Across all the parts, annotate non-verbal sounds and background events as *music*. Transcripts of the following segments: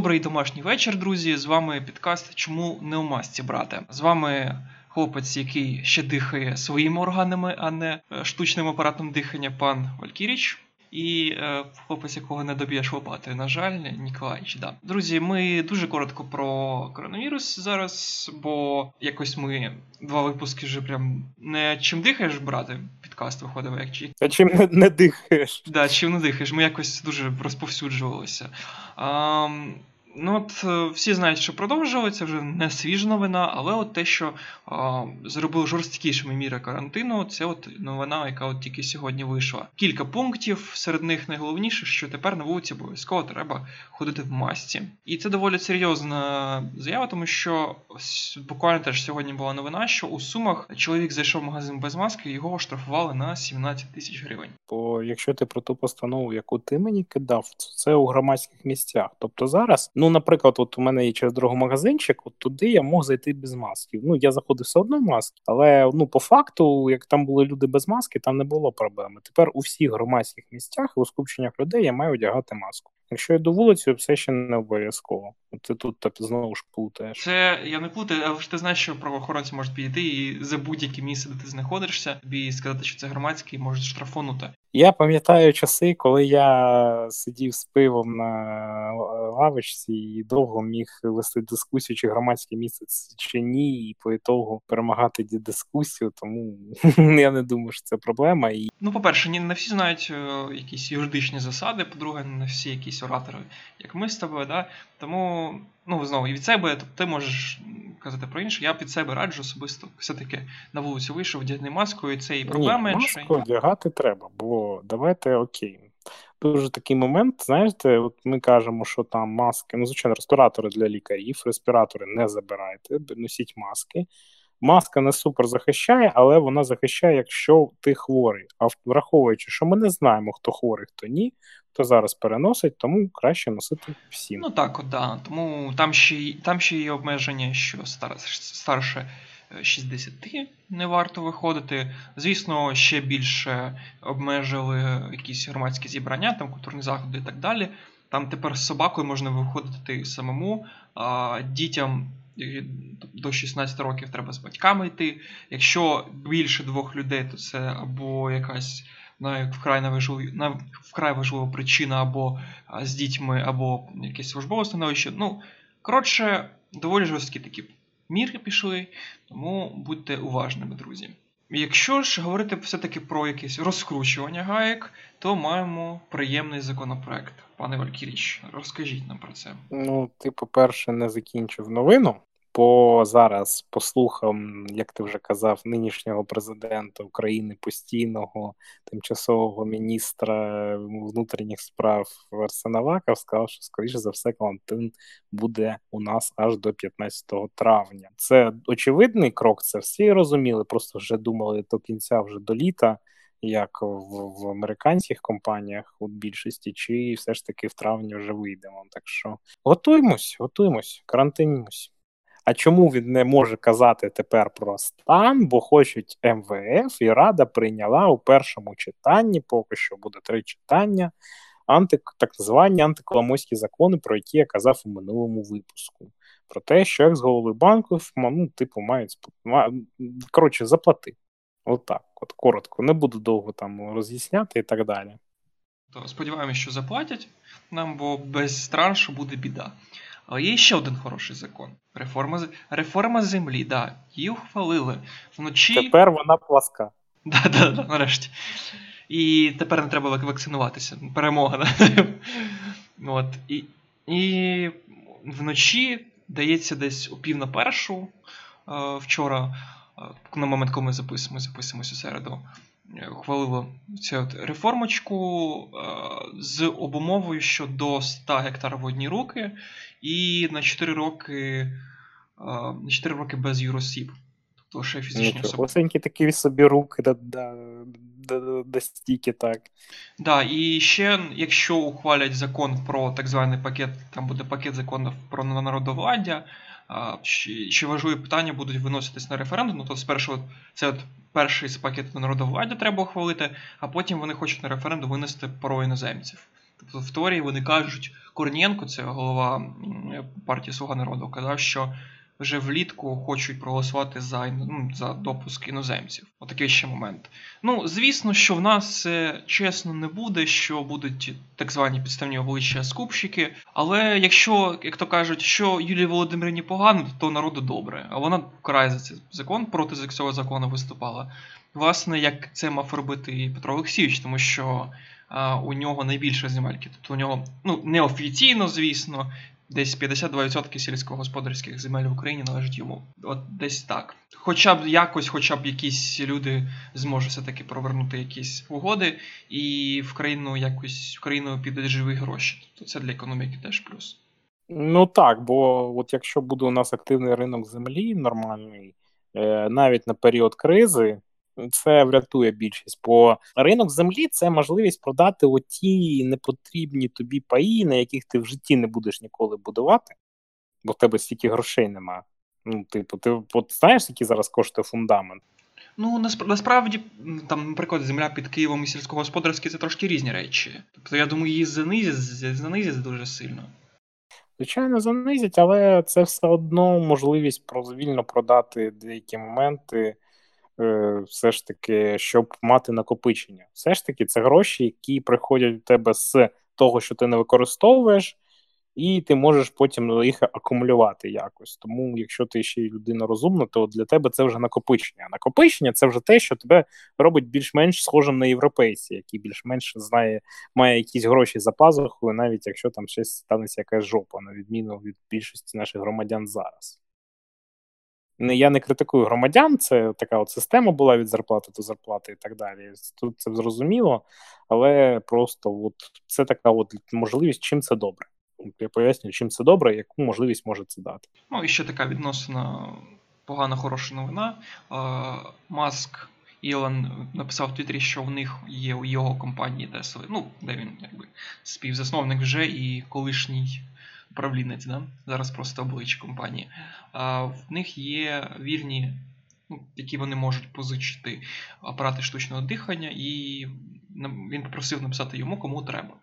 Добрий домашній вечір, друзі. З вами підкаст Чому не у масці, брате? З вами хлопець, який ще дихає своїми органами, а не е, штучним апаратом дихання, пан Валькіріч. І е, хлопець, якого не доб'єш лопатою, на жаль, Ніколаїч. Да. Друзі, ми дуже коротко про коронавірус зараз, бо якось ми два випуски вже прям не чим дихаєш, брати, підкаст виходив, як чи. А чим не, не дихаєш? Да, чим не дихаєш, ми якось дуже розповсюджувалися. А, Ну, от е, всі знають, що продовжили, це вже не свіжа новина, але от те, що а, зробили жорсткішими міри карантину, це от новина, яка от тільки сьогодні вийшла. Кілька пунктів, серед них найголовніше, що тепер на вулиці обов'язково треба ходити в масці. І це доволі серйозна заява, тому що буквально теж сьогодні була новина, що у Сумах чоловік зайшов в магазин без маски, його оштрафували на 17 тисяч гривень. Бо якщо ти про ту постанову, яку ти мені кидав, це у громадських місцях. Тобто зараз. Ну, наприклад, от у мене є через дорогу магазинчик, от туди я мог зайти без маски. Ну, я заходив все одно в маски, але ну, по факту, як там були люди без маски, там не було проблеми. Тепер у всіх громадських місцях і у скупченнях людей я маю одягати маску. Якщо йду вулицю, все ще не обов'язково. Ти тут так знову ж плутаєш. Це я не плутаю, але ж ти знаєш, що правоохоронці можуть підійти і за будь-яке місце, де ти знаходишся, тобі сказати, що це громадський, можуть штрафонути. Я пам'ятаю часи, коли я сидів з пивом на лавочці і довго міг вести дискусію, чи громадське місце чи ні, і по ітогу перемагати дискусію, тому *laughs* я не думаю, що це проблема. І... Ну, по-перше, не всі знають е, якісь юридичні засади, по-друге, не всі якісь оратори, як ми з тобою, да? тому ну знову і від себе тобто ти можеш казати про інше. Я під себе раджу особисто все-таки на вулицю вийшов, вдягни маску, і це і проблема. Ні, Маску одягати треба, бо давайте окей. Дуже такий момент, знаєте, от ми кажемо, що там маски, ну, звичайно, респіратори для лікарів, респіратори не забирайте, носіть маски. Маска не супер захищає, але вона захищає, якщо ти хворий. А враховуючи, що ми не знаємо, хто хворий, хто ні, хто зараз переносить, тому краще носити всім. Ну так, да. Тому там ще там ще є обмеження, що стар, старше 60 не варто виходити. Звісно, ще більше обмежили якісь громадські зібрання, там культурні заходи і так далі. Там тепер з собакою можна виходити самому, а дітям до 16 років треба з батьками йти. Якщо більше двох людей, то це або якась на вкрай важлива, вкрай важлива причина, або з дітьми, або якесь службове становище. Ну, коротше, доволі жорсткі такі міри пішли, тому будьте уважними, друзі. Якщо ж говорити все-таки про якесь розкручування гаєк, то маємо приємний законопроект. Пане Валькіріч, розкажіть нам про це. Ну, ти, по-перше, не закінчив новину. Бо зараз послухав, як ти вже казав, нинішнього президента України постійного тимчасового міністра внутрішніх справ Арсеналака сказав, що скоріше за все карантин буде у нас аж до 15 травня. Це очевидний крок. Це всі розуміли. Просто вже думали до кінця, вже до літа. Як в, в американських компаніях у більшості, чи все ж таки в травні вже вийдемо. Так що готуємось, готуємось, карантинімось. А чому він не може казати тепер про стан? Бо хочуть МВФ і Рада прийняла у першому читанні, поки що буде три читання, анти, так звані антиколамойські закони, про які я казав у минулому випуску. Про те, що екс-голови банку ну, типу, мають коротше, заплати. Отак, от, от коротко. Не буду довго там роз'ясняти і так далі. То сподіваємося, що заплатять нам, бо без траншу буде біда. Але є ще один хороший закон. Реформа реформа землі, да, її ухвалили. Вночі. Тепер вона пласка. *laughs* Да, да, да, нарешті. І тепер не треба вакцинуватися. Перемога. Да? *laughs* От. І і вночі дається десь у пів на першу. Вчора, на момент, коли ми записуємо, записуємося у середу. Е, ухвалило цю от реформочку е, з обумовою, що до 100 гектарів в одні руки, і на 4 роки е, на 4 роки без юросіб. Тобто ще фізичні особи. Осенькі такі собі руки до, до, до, до стільки, так. Да, і ще, якщо ухвалять закон про так званий пакет, там буде пакет законів про народовладдя, чи важливі питання будуть виноситись на референдум, ну то спершу це от перший з пакету народовладдя треба ухвалити, а потім вони хочуть на референдум винести про іноземців. Тобто в теорії вони кажуть, Корнієнко, це голова партії Слуга народу, казав, що вже влітку хочуть проголосувати за ну, за допуск іноземців. Отакий ще момент. Ну, звісно, що в нас це чесно не буде, що будуть так звані підставні обличчя скупщики. Але якщо, як то кажуть, що Юлії Володимирівні погано, то народу добре. А вона карає за цей закон, проти цього закону виступала. Власне, як це мав робити і Петро Олексійович, тому що у нього найбільше земельки. Тобто у нього ну неофіційно, звісно, десь 52% сільськогосподарських земель в Україні належить йому. От десь так. Хоча б якось, хоча б якісь люди зможуть все-таки провернути якісь угоди, і в країну якось в країну підуть живі гроші. Тобто це для економіки теж плюс. Ну так, бо от якщо буде у нас активний ринок землі нормальний, е, навіть на період кризи, це врятує більшість. Бо ринок землі це можливість продати оті непотрібні тобі паї, на яких ти в житті не будеш ніколи будувати, бо в тебе стільки грошей немає. Ну, типу, ти от знаєш, який зараз коштує фундамент? Ну, насправді, там, наприклад, земля під Києвом і сільськогосподарські це трошки різні речі. Тобто, я думаю, її занизять, занизять дуже сильно. Звичайно, занизять, але це все одно можливість вільно продати деякі моменти. Е, все ж таки, щоб мати накопичення. Все ж таки, це гроші, які приходять до тебе з того, що ти не використовуєш, і ти можеш потім їх акумулювати якось. Тому, якщо ти ще людина розумна, то для тебе це вже накопичення. Накопичення це вже те, що тебе робить більш-менш схожим на європейці, який більш-менш знає, має якісь гроші за пазухою, навіть якщо там щось станеться якась жопа, на відміну від більшості наших громадян зараз я не критикую громадян, це така от система була від зарплати до зарплати і так далі. Тут це зрозуміло, але просто от це така от можливість, чим це добре. Я поясню, чим це добре, яку можливість може це дати. Ну і ще така відносно погана хороша новина. Маск Ілон написав в Твіттері, що в них є у його компанії Tesla, ну де він якби співзасновник вже і колишній управлінець, да? зараз просто обличчя компанії. А В них є вільні, ну, які вони можуть позичити апарати штучного дихання, і він попросив написати йому, кому треба.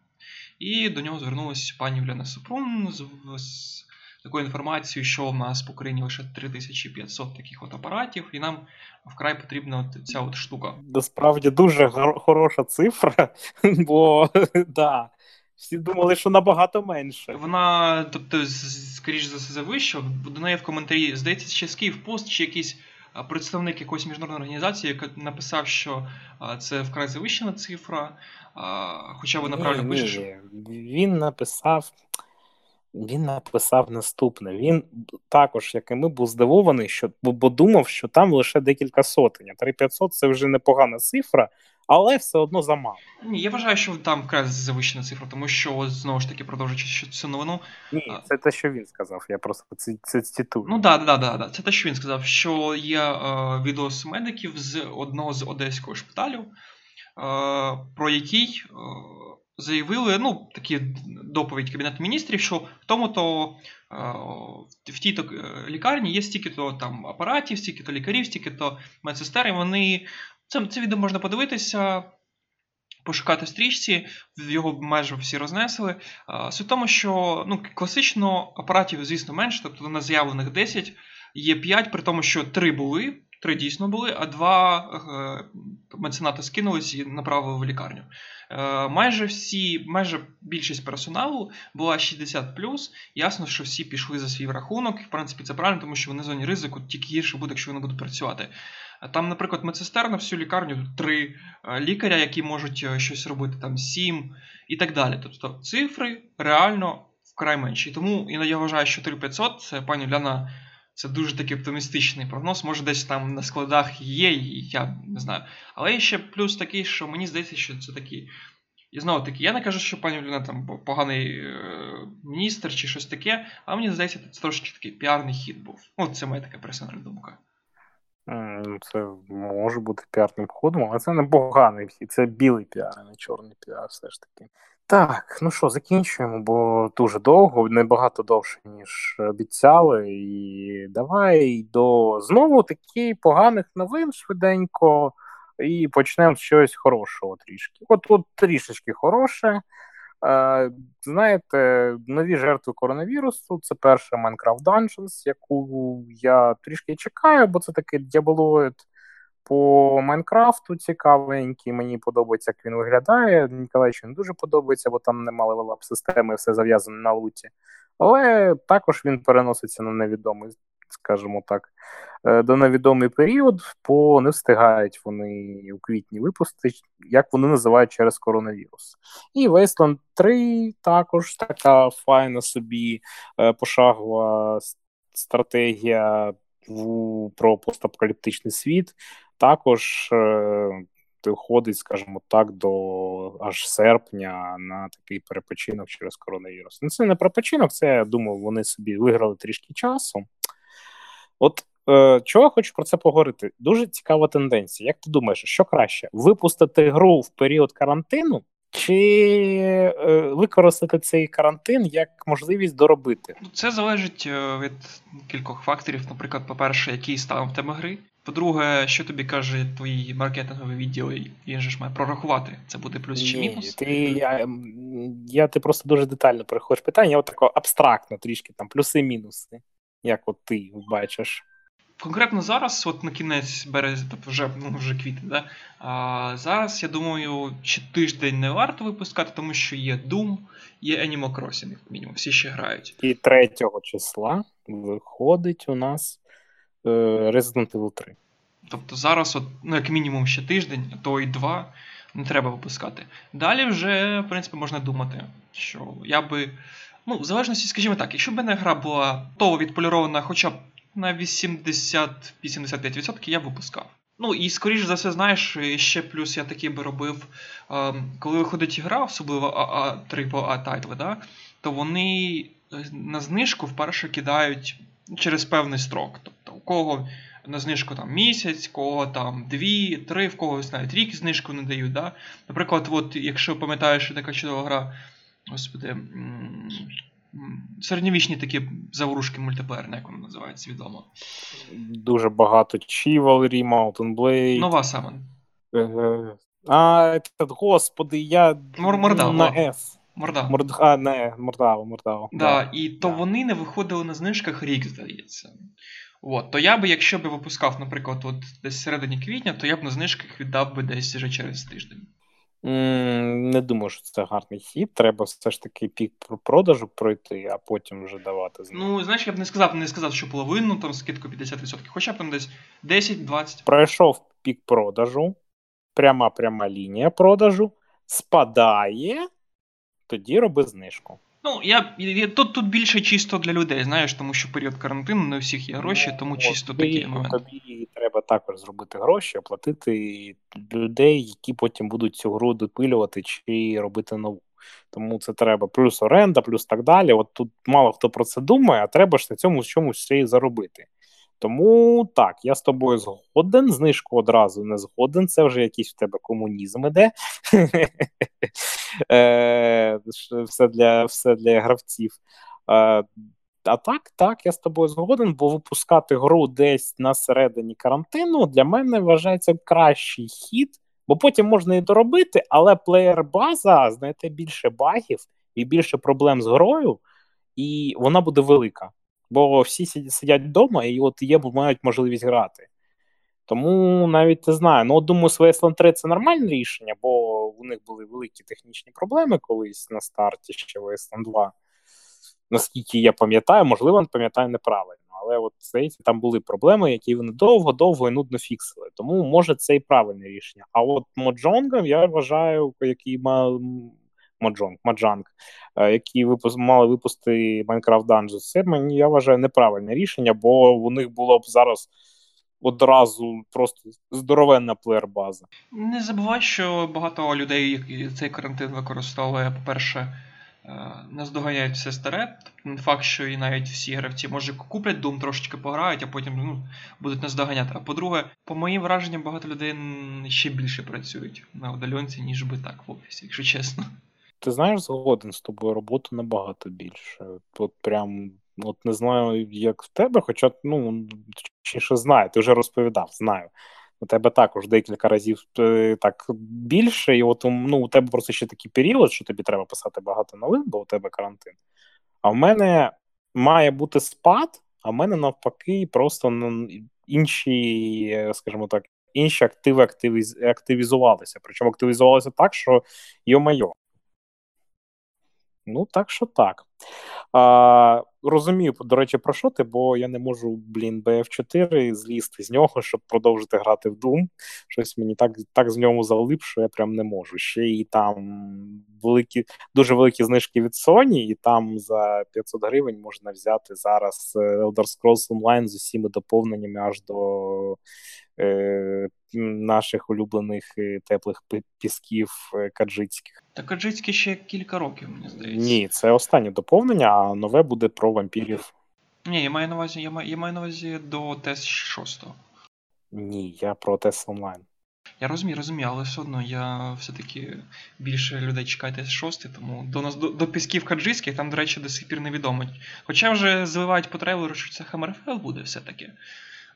І до нього звернулася пані Уляна Супрун з, з такою інформацією, що в нас по Україні лише 3500 таких от апаратів, і нам вкрай потрібна от ця от штука. Насправді дуже хороша цифра, *laughs* бо *laughs* да, всі думали, що набагато менше. Вона, тобто, скоріш за все, завищена. До неї в коментарі, здається, ще з Kyiv Post чи якийсь представник якоїсь міжнародної організації, яка написав, що це вкрай завищена цифра. Хоча вона правильно пише. що... Він написав. Він написав наступне. Він також, як і ми, був здивований, що бо думав, що там лише декілька сотень. 3500 це вже непогана цифра, але все одно замало. Ні, я вважаю, що там вкрай завищена цифра, тому що знову ж таки продовжуючи цю новину. Ні, це те, що він сказав. Я просто це, це цитую. Ну так, да, да, да, це те, що він сказав, що є е, відос медиків з одного з одеського шпиталю, е, про який. Е, Заявили, ну, такі доповідь Кабінету міністрів, що в тому-то в тій лікарні є стільки-то там апаратів, стільки-то лікарів, стільки-то медсестер, і вони це це відео можна подивитися, пошукати в стрічці, його майже всі рознесли. Суть в тому, що ну, класично апаратів, звісно, менше, тобто на з'явлених 10 є 5, при тому, що 3 були, 3 дійсно були, а 2 е, мецената скинулись і направили в лікарню. Е, майже всі, майже більшість персоналу була 60 Ясно, що всі пішли за свій рахунок. В принципі, це правильно, тому що вони зоні ризику, тільки гірше буде, якщо вони будуть працювати. Там, наприклад, медсестер на всю лікарню три е, лікаря, які можуть е, щось робити, там сім і так далі. Тобто цифри реально вкрай менші. Тому іноді я вважаю, що 3500 це пані Ляна. Це дуже такий оптимістичний прогноз. Може, десь там на складах є, я не знаю. Але ще плюс такий, що мені здається, що це такий. І знову таки, я не кажу, що пані Люна там поганий е, міністр чи щось таке, але мені здається, це трошки такий піарний хід був. Ну, це моя така персональна думка. Це може бути піарним ходом, але це не поганий це білий піар, а не чорний піар, все ж таки. Так, ну що, закінчуємо, бо дуже довго, небагато довше, ніж обіцяли. І давай до знову таки поганих новин швиденько, і почнемо з чогось хорошого трішки. От от трішечки хороше. Е, знаєте, нові жертви коронавірусу це перша Minecraft Dungeons, яку я трішки чекаю, бо це такий діаболоїд по Майнкрафту цікавенький. Мені подобається, як він виглядає. Ніколаєвичу не дуже подобається, бо там немає level up системи, все зав'язане на луті. Але також він переноситься на невідомий, скажімо так, е, до невідомий період, бо не встигають вони у квітні випустити, як вони називають через коронавірус. І Wasteland 3 також така файна собі е, пошагова стратегія про постапокаліптичний світ. Також е, виходить, скажімо так, до аж серпня на такий перепочинок через коронавірус. Ну, це не перепочинок, це я думаю, вони собі виграли трішки часу. От е, чого я хочу про це поговорити? Дуже цікава тенденція. Як ти думаєш, що краще? Випустити гру в період карантину? Чи е, використати цей карантин як можливість доробити? Ну, це залежить е, від кількох факторів. Наприклад, по-перше, який стан в тебе гри. По-друге, що тобі каже твій маркетинговий відділ, він же ж має прорахувати, це буде плюс чи мінус? Ти, я, я ти просто дуже детально переходиш питання, я от тако абстрактно трішки там плюси-мінуси, як от ти бачиш. Конкретно зараз, от на кінець березня, тобто вже ну, вже квітень, да? а зараз, я думаю, чи тиждень не варто випускати, тому що є Doom, є Animal Crossing, як мінімум, всі ще грають. І 3 числа виходить у нас е, Resident Evil 3. Тобто зараз, от, ну, як мінімум, ще тиждень, а то і два, не треба випускати. Далі вже, в принципі, можна думати, що я би. Ну, в залежності, скажімо так, якщо б мене гра була того відполірована хоча б на 80-85% я випускав. Ну і скоріш за все, знаєш, ще плюс я такий би робив, ем, коли виходить гра, особливо А3 по А тайтли, да, то вони е, на знижку вперше кидають через певний строк. Тобто, у кого на знижку там місяць, кого там дві, три, в когось навіть рік знижку не дають. Да? Наприклад, от, якщо пам'ятаєш, така чудова гра, господи, середньовічні такі заворушки мультиплеєрні, як воно називається, відомо. Дуже багато Chivalry, Mountain Blade. Нова саме. А, этот, господи, я Мордава. на F. Морда. Морд... А, не, Мордава, Мордава. Да, да. І то да. вони не виходили на знижках рік, здається. От, То я би, якщо б випускав, наприклад, от десь середині квітня, то я б на знижках віддав би десь вже через тиждень. Не думаю, що це гарний хід. Треба все ж таки пік продажу пройти, а потім вже давати. Ну, знаєш, я б не сказав, не сказав, що половину, там скидку 50%, хоча б там десь 10-20. Пройшов пік продажу, пряма пряма лінія продажу, спадає, тоді роби знижку. Ну, я, я тут тут більше чисто для людей, знаєш, тому що період карантину не у всіх є гроші, тому ну, чисто тобі, такі моменти. Тобі треба також зробити гроші, оплатити людей, які потім будуть цю гру допилювати чи робити нову. Тому це треба плюс оренда, плюс так далі. От тут мало хто про це думає, а треба ж на цьому чомусь ще й заробити. Тому так, я з тобою згоден, знижку одразу не згоден. Це вже якийсь в тебе комунізм іде. *laughs* Е, все для все для гравців. Е, а так, так, я з тобою згоден, бо випускати гру десь на середині карантину для мене вважається кращий хід, бо потім можна і доробити, але плеєр-база знаєте, більше багів і більше проблем з грою, і вона буде велика. Бо всі сидять вдома і от є, мають можливість грати. Тому навіть не знаю. Ну, думаю, Wasteland 3 це нормальне рішення, бо у них були великі технічні проблеми колись на старті ще Wasteland 2. Наскільки я пам'ятаю, можливо, не пам'ятаю неправильно. Але от здається, там були проблеми, які вони довго-довго і нудно фіксили. Тому може це і правильне рішення. А от Моджонгом я вважаю, який мав Моджонг, Маджанг, е, які випуск, мали випустити Minecraft Dungeons. Це мені я вважаю неправильне рішення, бо у них було б зараз. Одразу просто здоровенна плеєр-база. Не забувай, що багато людей цей карантин використовує, по-перше, е, наздоганяють все старе. Не факт, що і навіть всі гравці може куплять Doom, трошечки пограють, а потім ну, будуть наздоганяти. А по-друге, по моїм враженням, багато людей ще більше працюють на удаленці, ніж би так в офісі, якщо чесно. Ти знаєш, згоден з тобою роботи набагато більше. От прям от не знаю, як в тебе, хоча ну, ще знаю, ти вже розповідав, знаю. у тебе також декілька разів е, так більше, і от ну, у тебе просто ще такий період, що тобі треба писати багато новин, бо у тебе карантин. А в мене має бути спад, а в мене навпаки, просто інші, скажімо так, інші активи активіз... активізувалися. Причому активізувалися так, що йо-майо. Ну, так що так. А, Розумію, до речі, про що ти, бо я не можу, блін, BF4 злізти з нього, щоб продовжити грати в Doom. Щось мені так так з ньому залип, що я прям не можу. Ще і там великі, дуже великі знижки від Sony, і там за 500 гривень можна взяти зараз е, Elder Scrolls Online з усіма доповненнями аж до наших улюблених е, теплих пісків е, каджицьких. Та каджицькі ще кілька років, мені здається. Ні, це останнє доповнення, а нове буде про вампірів. Ні, я маю на увазі, я маю, я маю на увазі до ТЕС 6. Ні, я про ТЕС онлайн. Я розумію, розумію, але все одно я все-таки більше людей чекаю ТЕС 6, тому до нас до, до пісків каджицьких там, до речі, до сих пір невідомо. Хоча вже зливають по трейлеру, що це Хаммерфел буде все-таки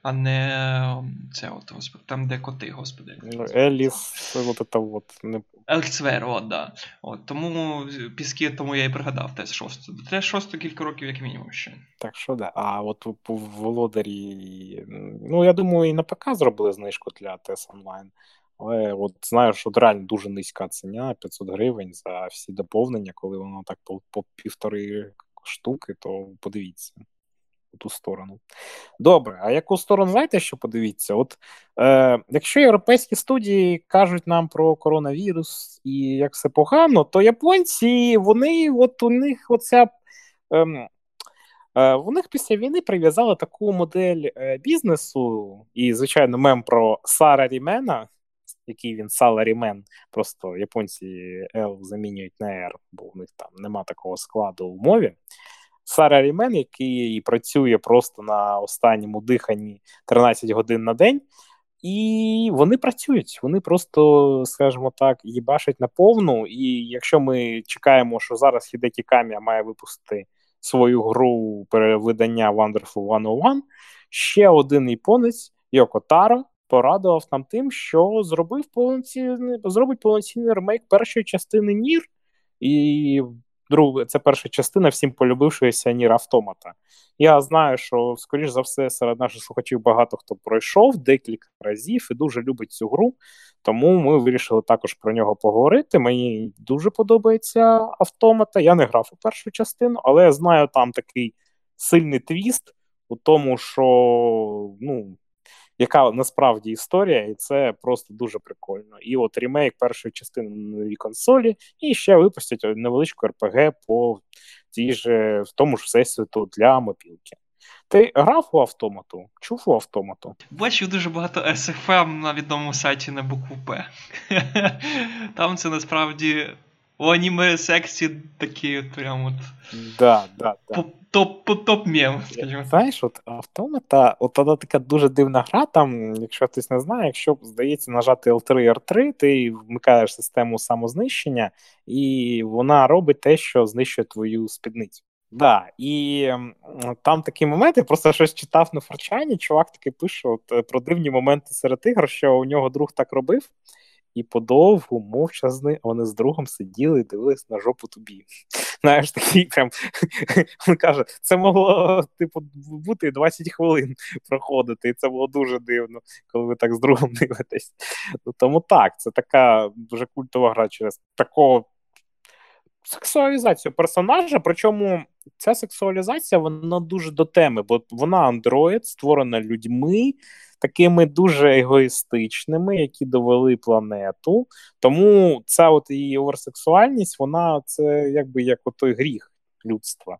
а не це от, господи, там, де коти, господи. Ну, Еліс, от це от. Не... Елькцвер, от, да. От, тому піски, тому я і пригадав ТЕС 6. ТЕС 6 кілька років, як мінімум, ще. Так що да. А от по володарі, ну я думаю, і на ПК зробили знижку для ТЕС онлайн. Але от знаєш, от реально дуже низька ціна, 500 гривень за всі доповнення, коли воно так по, по півтори штуки, то подивіться у ту сторону. Добре, а яку сторону знаєте, що подивіться? От е, якщо європейські студії кажуть нам про коронавірус і як все погано, то японці, вони от у них оця. Е, е, у них після війни прив'язали таку модель е, бізнесу, і, звичайно, мем про Сара Рімена, який він Саларімен, просто японці L замінюють на R, бо у них там нема такого складу в мові. Сара Рімен, який працює просто на останньому диханні 13 годин на день. І вони працюють, вони просто, скажімо так, їбашать на повну. І якщо ми чекаємо, що зараз Хідекі Камія має випустити свою гру перевидання Wonderful 101, ще один японець Йоко Таро порадував нам тим, що зробив повноцінний зробить повноцінний ремейк першої частини Нір. І Друге, це перша частина всім полюбившоїся Нір Автомата. Я знаю, що, скоріш за все, серед наших слухачів багато хто пройшов декілька разів і дуже любить цю гру. Тому ми вирішили також про нього поговорити. Мені дуже подобається автомата. Я не грав у першу частину, але я знаю там такий сильний твіст у тому, що ну, яка насправді історія, і це просто дуже прикольно. І от ремейк першої частини на новій консолі, і ще випустять невеличку РПГ по тій же в тому ж всесвіту для мобілки. Ти грав у автомату? Чув у автомату? Бачив дуже багато SFM на відомому сайті на букву П. *laughs* Там це насправді у аніме секції такі прям от. Да, да, да. Топ топ мем скажімо. Знаєш, от автомата, от вона така дуже дивна гра. Там, якщо хтось не знає, якщо здається нажати L3 R3, ти вмикаєш систему самознищення, і вона робить те, що знищує твою спідницю. Да, і там такі моменти, просто щось читав на форчані, чувак таки пише от, е, про дивні моменти серед ігор, що у нього друг так робив, і подовгу мовчазни вони з другом сиділи і дивились на жопу тобі. *laughs* Знаєш, такий прям *laughs* він каже, це могло типу бути 20 хвилин проходити, і це було дуже дивно, коли ви так з другом *laughs* дивитесь. Ну тому так, це така дуже культова гра через такого сексуалізацію персонажа. Причому ця сексуалізація вона дуже до теми, бо вона андроїд, створена людьми такими дуже егоїстичними, які довели планету. Тому ця от її оверсексуальність, вона це якби як той гріх людства.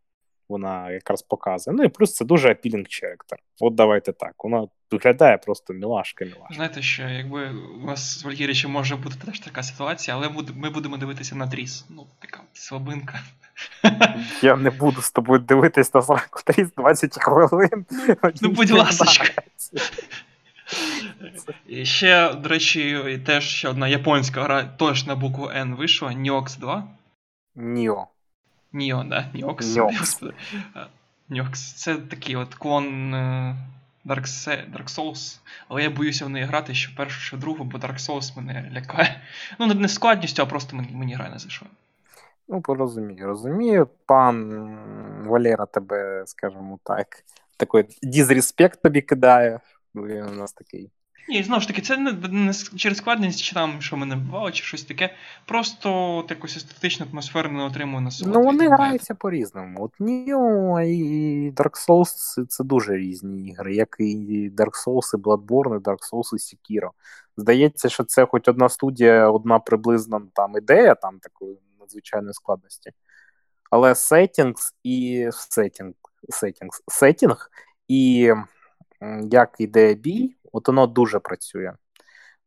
Вона якраз показує. Ну і плюс це дуже апілінг черектор. От давайте так. Вона виглядає просто мілашка мілашка. Знаєте, що якби у нас з Валькірічі може бути теж така ситуація, але ми будемо дивитися на тріс. Ну, така слабинка. *laughs* Я не буду з тобою дивитись на тріс 20 хвилин. Ну, будь ласка. І ще, до речі, теж ще одна японська гра теж на букву N вийшла Niox 2. Ніо. Ніо, да, Ньокс. Ньокс. Це такий от клон. Е, Dark Dark Souls, але я боюся в неї грати що першу, що другу, бо Dark Souls мене лякає. Ну, не складністю, а просто мені, мені гра не зайшла. Ну, порозумію, розумію. Пан Валера тебе, скажімо так, такий дізреспект тобі кидає. Він у нас такий. Ні, знову ж таки, це не, не через складність, чи там, що мене бувало, чи щось таке. Просто от якусь естетичну атмосферу не отримую на Ну, вони граються по-різному. От Neo і Dark Souls це, це дуже різні ігри, як і Dark Souls, і Bloodborne, і Dark Souls, і Sekiro. Здається, що це хоч одна студія, одна приблизна там ідея там такої надзвичайної складності. Але settings і settings, settings, setting і як іде бій, от воно дуже працює.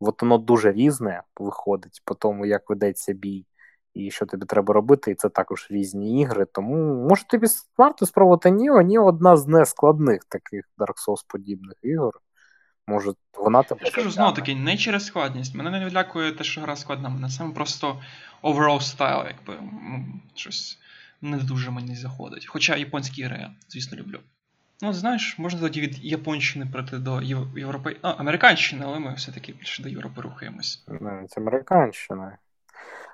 От воно дуже різне виходить по тому, як ведеться бій, і що тобі треба робити, і це також різні ігри. Тому може тобі варто спробувати Ніо, Ніо одна з нескладних таких Dark Souls подібних ігор. Може, вона тебе. Я кажу, знову таки, не через складність. Мене не відлякує те, що гра складна, мене саме просто overall style, якби щось не дуже мені заходить. Хоча японські ігри я, звісно, люблю. Ну, знаєш, можна тоді від Японщини прийти до Європи... А, Американщини, але ми все-таки більше до Європи рухаємось. Це Американщина.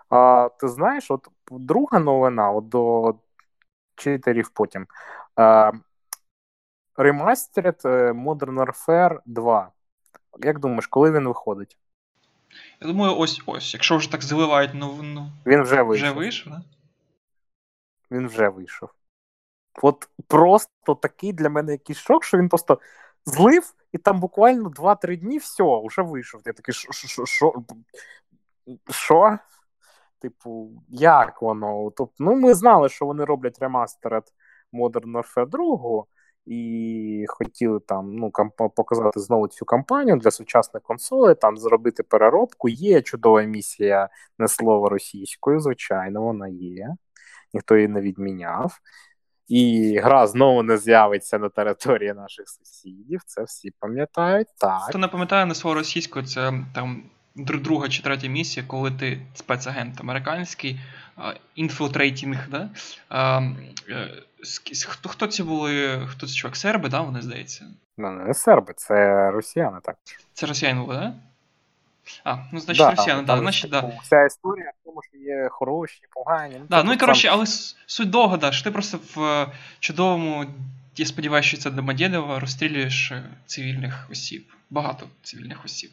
А, Ти знаєш, от друга новина от до читерів потім. Ремастеред Modern Warfare 2. Як думаєш, коли він виходить? Я думаю, ось ось. Якщо вже так заливають новину. Він вже вийшов. Вже вийшов, да? Він вже вийшов. От просто такий для мене якийсь шок, що він просто злив, і там буквально 2-3 дні все, вже вийшов. Я такий, що? Що? Типу, як воно? Тобто, ну, ми знали, що вони роблять ремастеред Modern Warfare 2, і хотіли там ну, показати знову цю кампанію для сучасних консолей, там зробити переробку. Є чудова місія не слово російською, звичайно, вона є. Ніхто її не відміняв. І гра знову не з'явиться на території наших сусідів. Це всі пам'ятають. так. Хто не пам'ятає на слово російською, це там друга чи третя місія, коли ти спецагент американський, infiltrating, да? Е, хто хто це були? Хто це чувак? Серби, да, вони здається? Ну, не серби, це росіяни, так. Це росіяни були, да? А, ну значить да, росіяни, да, значить, да. Вся історія в тому, що є хороші, погані. Ну, да, ну і коротше, сам... але суть довго, що ти просто в е, чудовому, я сподіваюся, що це Домодєдова, розстрілюєш е, цивільних осіб. Багато цивільних осіб.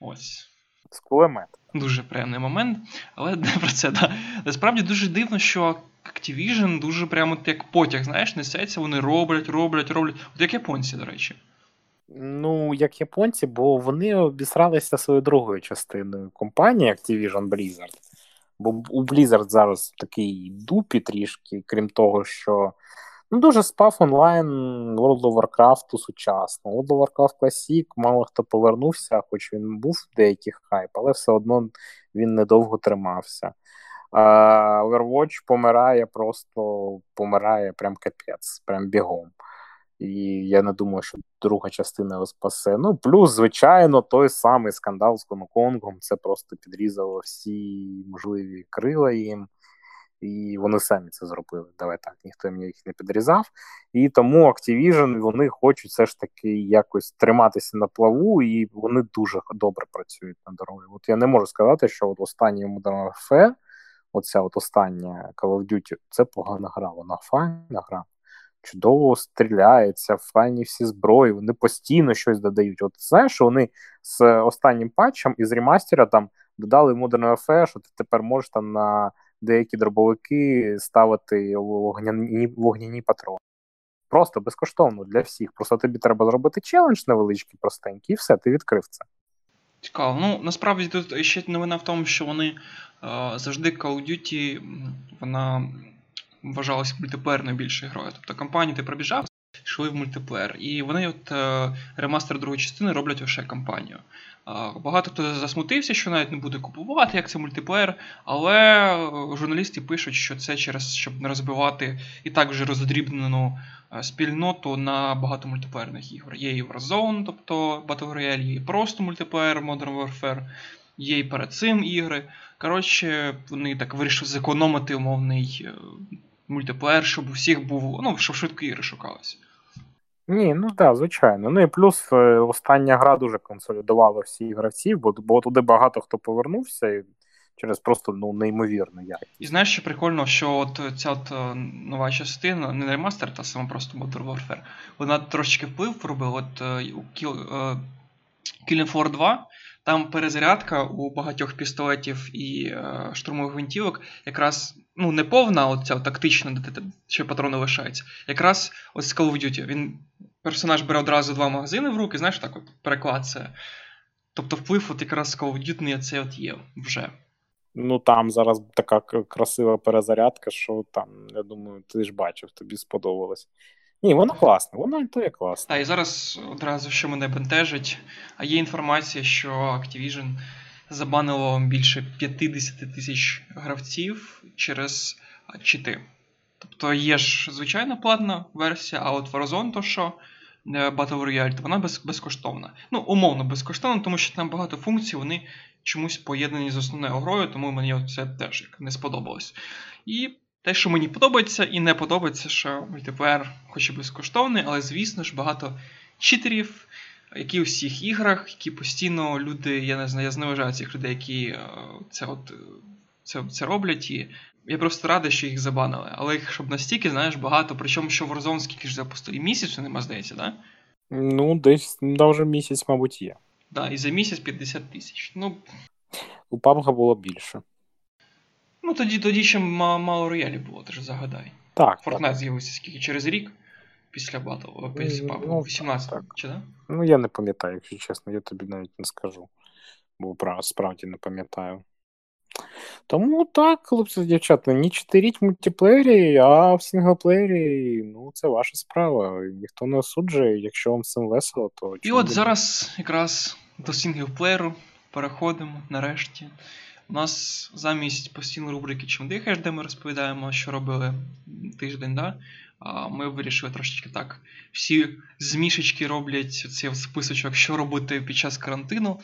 Ось. З кулемет. Дуже приємний момент, але *laughs* не про це, да. Насправді дуже дивно, що Activision дуже прямо як потяг, знаєш, несеться, вони роблять, роблять, роблять. От як японці, до речі. Ну, як японці, бо вони обісралися своєю другою частиною компанії Activision Blizzard. Бо у Blizzard зараз такий дупі трішки, крім того, що ну, дуже спав онлайн World of Warcraft сучасно. World of Warcraft Classic мало хто повернувся, хоч він був в деяких хайп, але все одно він недовго тримався. А Overwatch помирає, просто помирає прям капець, прям бігом. І я не думаю, що друга частина його спасе. Ну, плюс, звичайно, той самий скандал з Коноконгом. Це просто підрізало всі можливі крила їм. І вони самі це зробили. Давай так, ніхто їм їх не підрізав. І тому Activision вони хочуть все ж таки якось триматися на плаву, і вони дуже добре працюють на дорозі. От я не можу сказати, що от останній Modern Warfare, оця от остання Call of Duty, це погана гра. Вона файна гра чудово стріляється, файні всі зброї, вони постійно щось додають. От знаєш, що вони з останнім патчем із ремастера там додали Modern Warfare, що ти тепер можеш там на деякі дробовики ставити вогняні, вогняні патрони. Просто безкоштовно для всіх. Просто тобі треба зробити челендж невеличкий, простенький, і все, ти відкрив це. Цікаво. Ну насправді тут ще новина в тому, що вони е, завжди Call of Duty, вона вважалася мультиплеєрною більшою грою. Тобто кампанію ти пробіжав, йшли в мультиплеєр. І вони от е, ремастер другої частини роблять лише кампанію. Е, багато хто засмутився, що навіть не буде купувати, як це мультиплеєр, але е, журналісти пишуть, що це через щоб не розбивати і так вже роздрібнену спільноту на багато мультиплеєрних ігор. Є і Warzone, тобто Battle Royale, є і просто мультиплеєр Modern Warfare, є і перед цим ігри. Коротше, вони так вирішили зекономити умовний мультиплеєр, щоб у всіх був, ну, щоб швидко ігри шукалися. Ні, ну так, да, звичайно. Ну і плюс е, остання гра дуже консолідувала всіх гравців, бо, бо туди багато хто повернувся і через просто ну, неймовірну якість. І знаєш, що прикольно, що от ця от е, нова частина, не ремастер, та сама просто Modern Warfare, вона трошечки вплив робила. От е, у Kill, Killing Floor 2 там перезарядка у багатьох пістолетів і штурмових гвинтівок якраз ну, не повна, оця тактична, де ще патрони лишаються. Якраз ось з Call of Duty. Він персонаж бере одразу два магазини в руки, знаєш, так от переклад це. Тобто вплив от якраз Call of Duty це от є вже. Ну там зараз така красива перезарядка, що там, я думаю, ти ж бачив, тобі сподобалось. Ні, воно класне, воно то є класне. Так, і зараз одразу що мене бентежить, а є інформація, що Activision забанило більше 50 тисяч гравців через чити. Тобто є ж звичайна платна версія, а от Warzone то що е, Battle Royale, то вона без, безкоштовна. Ну, умовно безкоштовна, тому що там багато функцій, вони чомусь поєднані з основною грою, тому мені це теж не сподобалось. І те, що мені подобається і не подобається, що мультиплеєр хоч і безкоштовний, але, звісно ж, багато читерів, які у всіх іграх, які постійно люди, я не знаю, я зневажаю цих людей, які е, це от це, це роблять. І я просто радий, що їх забанили. Але їх щоб настільки, знаєш, багато, причому що Warzone скільки ж запустили? І місяць нема, здається, да? Ну, десь да, вже місяць, мабуть, є. Так, да, і за місяць 50 тисяч. Ну, У PUBG було більше. Ну, тоді тоді ще мало royale було, ти ж загадай. Так. Фортнайт з'явився скільки через рік після батл, після PUBG, ну, 18 так, чи да? Ну, я не пам'ятаю, якщо чесно, я тобі навіть не скажу. Бо справді не пам'ятаю. Тому так, хлопці дівчата, не читеріть в мультиплеєрі, а в синглплеєрі, ну, це ваша справа. Ніхто не осуджує, якщо вам цим весело, то. І от буде? зараз якраз до синглплеєру переходимо нарешті. У нас замість постійної рубрики Чим дихаєш, де ми розповідаємо, що робили тиждень, да? Ми вирішили трошечки так. Всі змішечки роблять цей списочок, що робити під час карантину.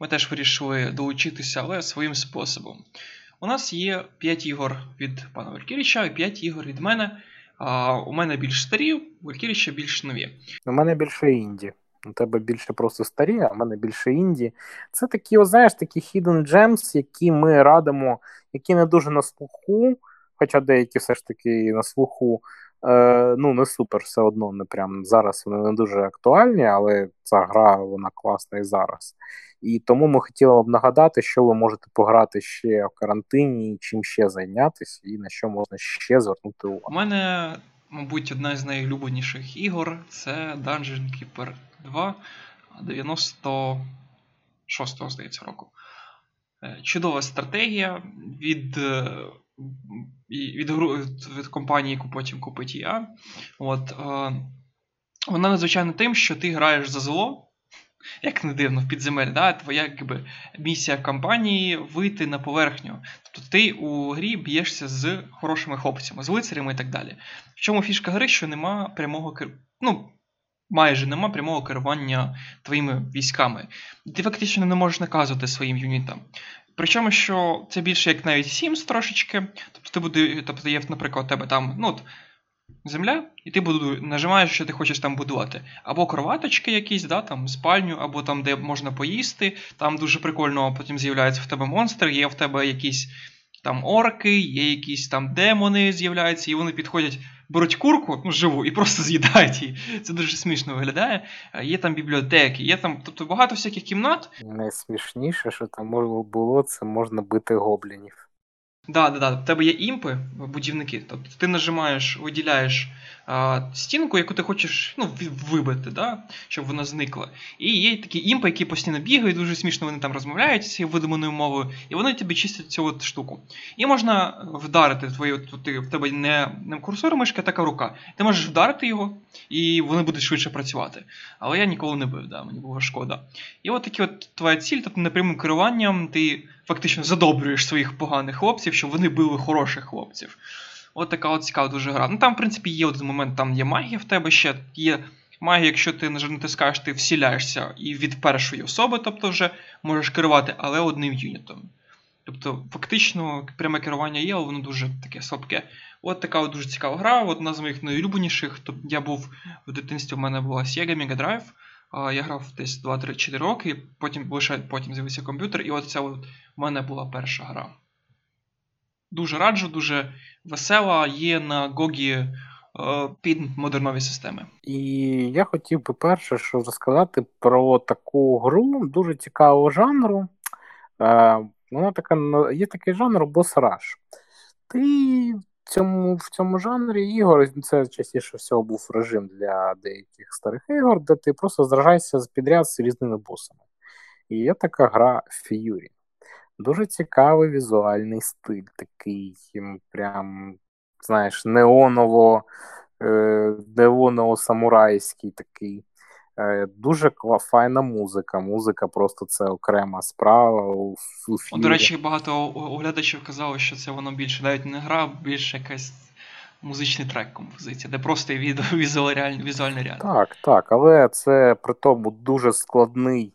Ми теж вирішили долучитися, але своїм способом. У нас є 5 ігор від пана Валькіріча і 5 ігор від мене. А, У мене більш старі, у Валькіріча більш нові. У мене більше інді. У тебе більше просто старі, а в мене більше інді. Це такі, о, знаєш, такі hidden gems, які ми радимо, які не дуже на слуху, хоча деякі все ж таки на слуху. Е, Ну, не супер, все одно не прям зараз вони не дуже актуальні, але ця гра вона класна і зараз. І тому ми хотіли б нагадати, що ви можете пограти ще в карантині, чим ще зайнятися, і на що можна ще звернути увагу. У мене, мабуть, одна з найулюбленіших ігор це Dungeon Keeper 2 96-го, здається, року. Е, чудова стратегія від е, від, від компанії, яку потім купить я. От, е, Вона надзвичайно тим, що ти граєш за зло. Як не дивно, в підземель, да? твоя якби, місія компанії вийти на поверхню. Тобто ти у грі б'єшся з хорошими хлопцями, з лицарями і так далі. В чому фішка гри, що нема прямого ну, майже нема прямого керування твоїми військами. Ти фактично не можеш наказувати своїм юнітам. Причому, що це більше як навіть Sims трошечки. Тобто ти буде, тобто є, наприклад, у тебе там ну, земля, і ти буду, нажимаєш, що ти хочеш там будувати. Або кроваточки якісь, да, там, спальню, або там, де можна поїсти. Там дуже прикольно потім з'являється в тебе монстр, є в тебе якісь там орки, є якісь там демони з'являються, і вони підходять беруть курку, ну, живу, і просто *laughs* з'їдають її. Це дуже смішно виглядає. Є там бібліотеки, є там тобто багато всяких кімнат. Найсмішніше, що там було, це можна бити гоблінів. Да, да, да. В тебе є імпи, будівники. Тобто ти нажимаєш, виділяєш стінку, яку ти хочеш ну, вибити, да? щоб вона зникла. І є такі імпи, які постійно бігають, дуже смішно вони там розмовляють цією видуманою мовою, і вони тобі чистять цю от штуку. І можна вдарити твою, ти, в тебе не, не курсор мишки, а така рука. Ти можеш вдарити його, і вони будуть швидше працювати. Але я ніколи не бив, да, мені було шкода. І от такі от твоя ціль, тобто непрямим керуванням ти фактично задобрюєш своїх поганих хлопців, щоб вони били хороших хлопців. От така от цікава дуже гра. Ну там, в принципі, є один момент, там є магія в тебе ще. Є магія, якщо ти натискаєш, ти всіляєшся і від першої особи, тобто вже можеш керувати, але одним юнітом. Тобто, фактично, пряме керування є, але воно дуже таке слабке. От така от дуже цікава гра. Одна з моїх найулюбленіших. Тобто я був в дитинстві, в мене була Sega Mega Drive. Я грав десь 2-3-4 роки, потім лише потім з'явився комп'ютер, і от ця от в мене була перша гра. Дуже раджу, дуже весела, є на Гогі е, під модернові системи. І я хотів би перше що розказати про таку гру дуже цікавого жанру. Е, вона така є такий жанр бос раш. Ти в цьому в цьому жанрі ігор це частіше всього був режим для деяких старих ігор, де ти просто зражаєшся з підряд з різними босами. І є така гра Fury. Дуже цікавий візуальний стиль, такий прям, знаєш, неоново, е, неоново-самурайський такий. Е, дуже файна музика. Музика просто це окрема справа. у, у До речі, багато оглядачів казали, що це воно більше навіть не гра, більше якась музичний трек композиція, де просто *laughs* візуальна реальність. Так, так, але це при тому дуже складний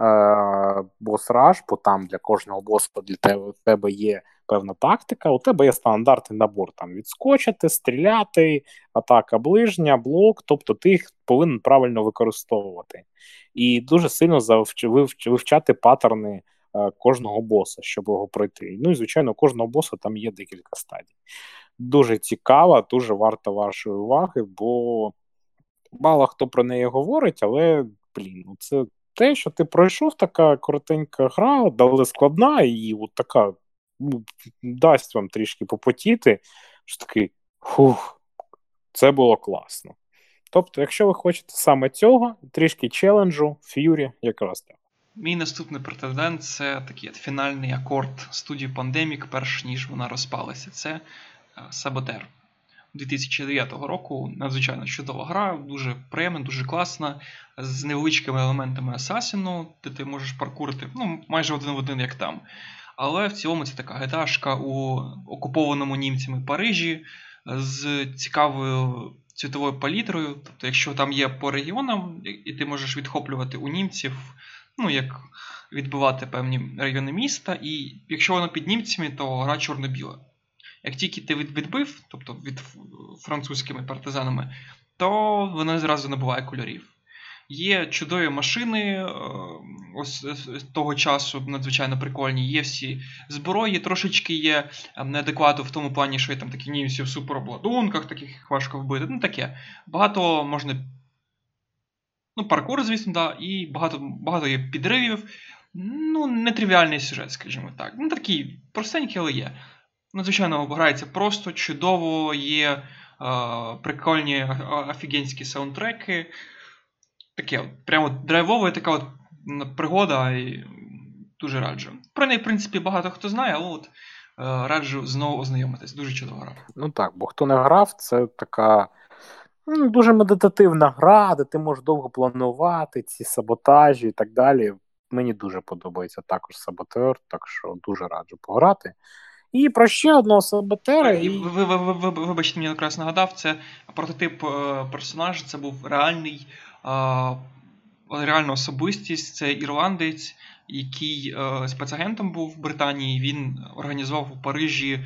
е, бос-раш, бо там для кожного боса для тебе, тебе є певна тактика. У тебе є стандартний набор там відскочити, стріляти, атака ближня, блок, тобто ти їх повинен правильно використовувати. І дуже сильно вивчати паттерни е, кожного боса, щоб його пройти. Ну і звичайно, у кожного боса там є декілька стадій. Дуже цікава, дуже варта вашої уваги, бо мало хто про неї говорить, але блін, ну це те, що ти пройшов така коротенька гра, але складна, і от така ну, дасть вам трішки попотіти, що такий хух, це було класно. Тобто, якщо ви хочете саме цього, трішки челенджу, ф'юрі якраз так. Мій наступний претендент це такий фінальний акорд студії Pandemic, перш ніж вона розпалася. Це Саботер. 2009 року надзвичайно чудова гра, дуже приємна, дуже класна, з невеличкими елементами асасіну, де ти можеш паркурити ну, майже один в один, як там. Але в цілому це така геташка у окупованому німцями Парижі з цікавою цвітовою палітрою. Тобто, якщо там є по регіонам, і ти можеш відхоплювати у німців, ну як відбивати певні райони міста, і якщо воно під німцями, то гра чорно-біла. Як тільки ти відбив, тобто від французькими партизанами, то воно зразу набуває кольорів. Є чудові машини е, ось того часу, надзвичайно прикольні. Є всі зброї, трошечки є е, неадеквату в тому плані, що є там такі німці в суперобладунках, таких важко вбити. Ну таке. Багато можна. Ну, паркур, звісно, да, і багато багато є підривів. Ну, нетривіальний сюжет, скажімо так. Ну, такий простенький, але є. Надзвичайно грається просто, чудово, є е, прикольні офігенські саундтреки таке, прямо драйвова така от пригода, і дуже раджу. Про неї, в принципі, багато хто знає, але от е, раджу знову ознайомитись. Дуже чудова гра. Ну так, бо хто не грав, це така. Ну, Дуже медитативна гра, де ти можеш довго планувати ці саботажі і так далі. Мені дуже подобається також саботер, так що дуже раджу пограти. І про ще одного саботера. І... Ви, ви, ви, ви, Вибачте, мені якраз нагадав, це прототип е, персонажа, це був реальний реальна особистість це ірландець, який е, спецагентом був в Британії. Він організував у Парижі е,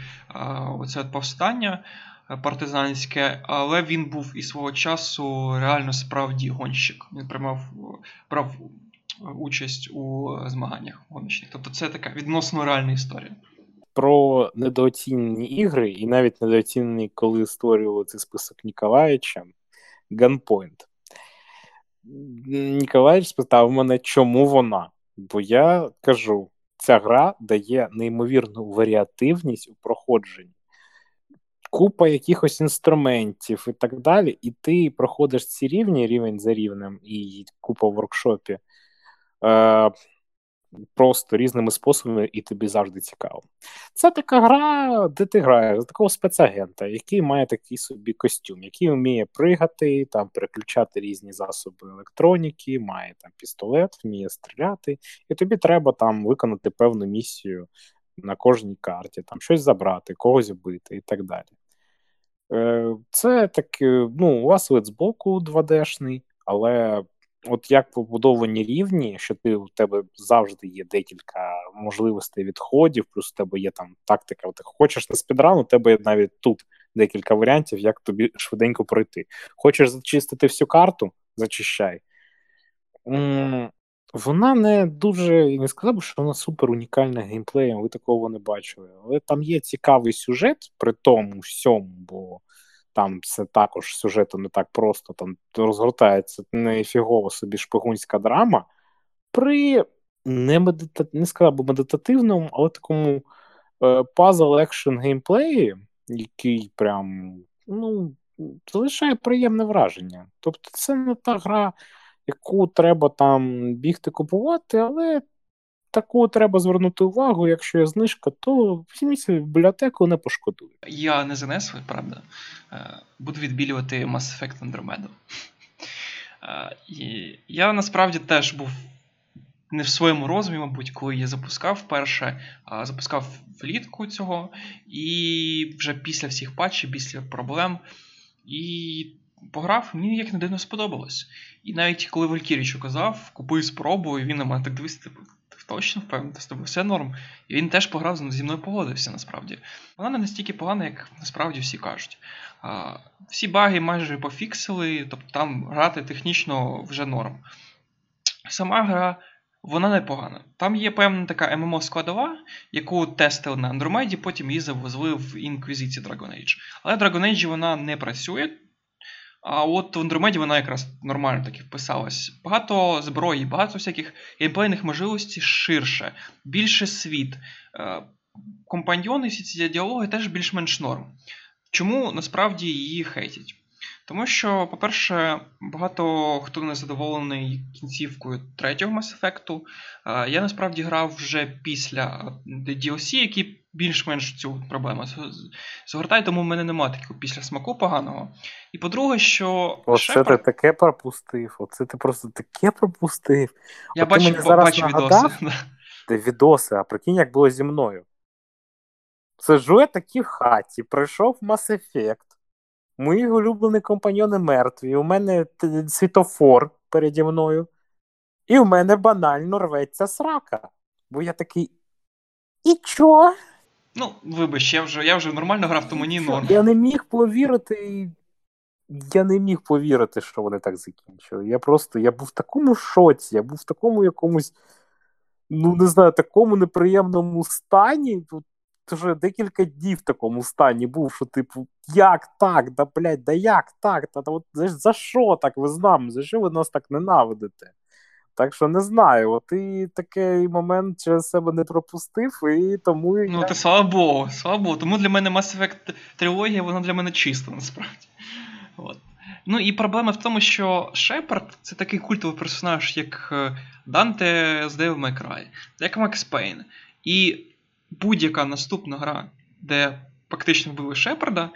оце повстання е, партизанське, але він був і свого часу реально справді гонщик. Він приймав брав участь у змаганнях гоночних. Тобто це така відносно реальна історія. Про недооцінені ігри, і навіть недооцінені, коли створювали цей список Ніколаєча, Gunpoint. Ніколаєвич спитав мене, чому вона? Бо я кажу, ця гра дає неймовірну варіативність у проходженні. Купа якихось інструментів і так далі, і ти проходиш ці рівні рівень за рівнем, і купа в воркшопі. Е, просто різними способами, і тобі завжди цікаво. Це така гра, де ти граєш за такого спецагента, який має такий собі костюм, який вміє пригати, там переключати різні засоби електроніки, має там пістолет, вміє стріляти, і тобі треба там виконати певну місію на кожній карті, там щось забрати, когось вбити і так далі. Е, це таке, ну, у вас вид з боку 2D-шний, але от як побудовані рівні, що ти у тебе завжди є декілька можливостей відходів, плюс у тебе є там тактика. Ти хочеш на speedrun, у тебе є навіть тут декілька варіантів, як тобі швиденько пройти. Хочеш зачистити всю карту, зачищай. Вона не дуже не сказав би, що вона супер унікальна геймплеєм, ви такого не бачили. Але там є цікавий сюжет при тому всьому, бо там це також сюжету не так просто, там розгортається не фігово собі шпигунська драма. При не медита... не сказав би медитативному, але такому пазл екшен геймплеї, який прям ну, залишає приємне враження. Тобто, це не та гра, яку треба там бігти купувати, але таку треба звернути увагу. Якщо є знижка, то візьміть бібліотеку не пошкодує. Я не занесу, правда. Е, буду відбілювати Mass Effect Andromeda. Е, Я насправді теж був не в своєму розумі, мабуть, коли я запускав вперше, запускав влітку цього, і вже після всіх патчів, після проблем. І пограв, мені як не дивно сподобалось. І навіть коли Валькіріч казав, купуй спробу, і він на мене так дивився, типу, точно впевнений, з тобою все норм. І він теж пограв зі мною погодився, насправді. Вона не настільки погана, як насправді всі кажуть. А, Всі баги майже пофіксили, тобто там грати технічно вже норм. Сама гра. Вона непогана. Там є певна така ММО складова, яку тестили на Андромеді, потім її завозили в інквізиції Dragon Age. Але Dragon Age вона не працює, а от в Андромеді вона якраз нормально таки вписалась. Багато зброї, багато всяких геймплейних можливостей ширше, більше світ. Е, компаньйони, всі ці діалоги теж більш-менш норм. Чому насправді її хейтять? Тому що, по-перше, багато хто не задоволений кінцівкою третього Mass Effect. Я насправді грав вже після DLC, який більш-менш цю проблему згортає, тому в мене немає такого після смаку поганого. І по-друге, що. Оце Шепард... ти таке пропустив. Оце ти просто таке пропустив. Я бачу, відоси. Ти відоси, а прикинь, як було зі мною. Сижу я такі в хаті, пройшов Mass Effect. Мої улюблені компаньйони мертві, у мене світофор переді мною, і в мене банально рветься срака. Бо я такий. І чо? Ну, вибач, я вже я вже нормально грав, то мені норм. Я не міг повірити. Я не міг повірити, що вони так закінчили. Я просто я був в такому шоці, я був в такому якомусь, ну не знаю, такому неприємному стані. Тут вже декілька днів в такому стані був, що, типу, як так? Да блядь, да як так? Та, от, за, за що так ви з нами? За що ви нас так ненавидите? Так що не знаю, от і такий момент через себе не пропустив, і тому. Ну, я... ти слава Богу, слава Богу. Тому для мене Mass Effect трилогія, вона для мене чиста, насправді. От. Ну і проблема в тому, що Шепард це такий культовий персонаж, як е, Данте з Devil May Cry, як Макс Пейн. І будь-яка наступна гра, де фактично вбили Шепарда,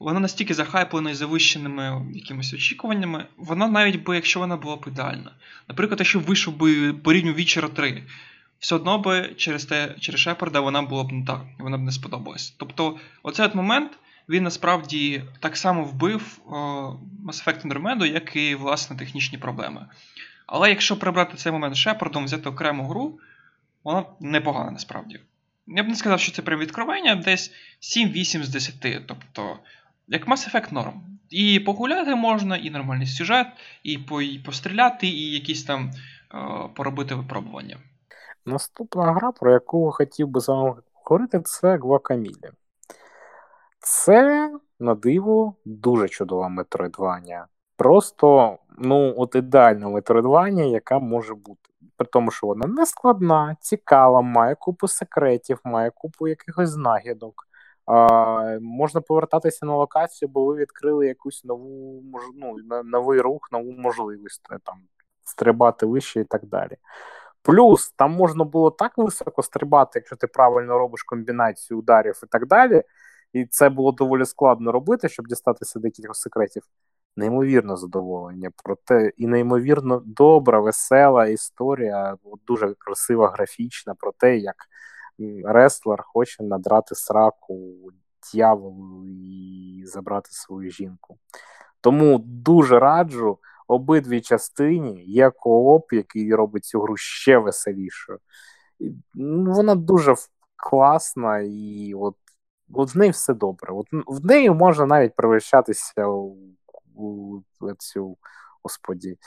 вона настільки захайплена і завищеними якимись очікуваннями, вона навіть би, якщо вона була б ідеальна. Наприклад, якщо вийшов би по рівню Вічера 3, все одно би через те, через Шепарда вона була б не так, вона б не сподобалась. Тобто, оцей от момент він насправді так само вбив о, Mass Effect Andromeda, як і власне технічні проблеми. Але якщо прибрати цей момент Шепардом, взяти окрему гру, вона непогана насправді. Я б не сказав, що це прям відкровення, десь 7-8 з 10. Тобто, як Mass Effect норм. І погуляти можна, і нормальний сюжет, і по, і постріляти, і якісь там е, поробити випробування. Наступна гра, про яку хотів би з вами говорити, це Guacamole. Це на диво дуже чудова метроїдвання. Просто ну, от ідеальна метроїдвання, яка може бути при тому, що вона не складна, цікава, має купу секретів, має купу якихось знахідок. Можна повертатися на локацію, бо ви відкрили якусь нову ну, новий рух, нову можливість там стрибати вище і так далі. Плюс там можна було так високо стрибати, якщо ти правильно робиш комбінацію ударів і так далі. І це було доволі складно робити, щоб дістатися декількох секретів неймовірне задоволення. Проте і неймовірно добра, весела історія, дуже красива, графічна про те, як реслер хоче надрати сраку дьяволу і забрати свою жінку. Тому дуже раджу. обидві частині є кооп, який робить цю гру ще веселішою. Ну, Вона дуже класна і от от в неї все добре. От В неї можна навіть перевищатися у, у, у цю господі,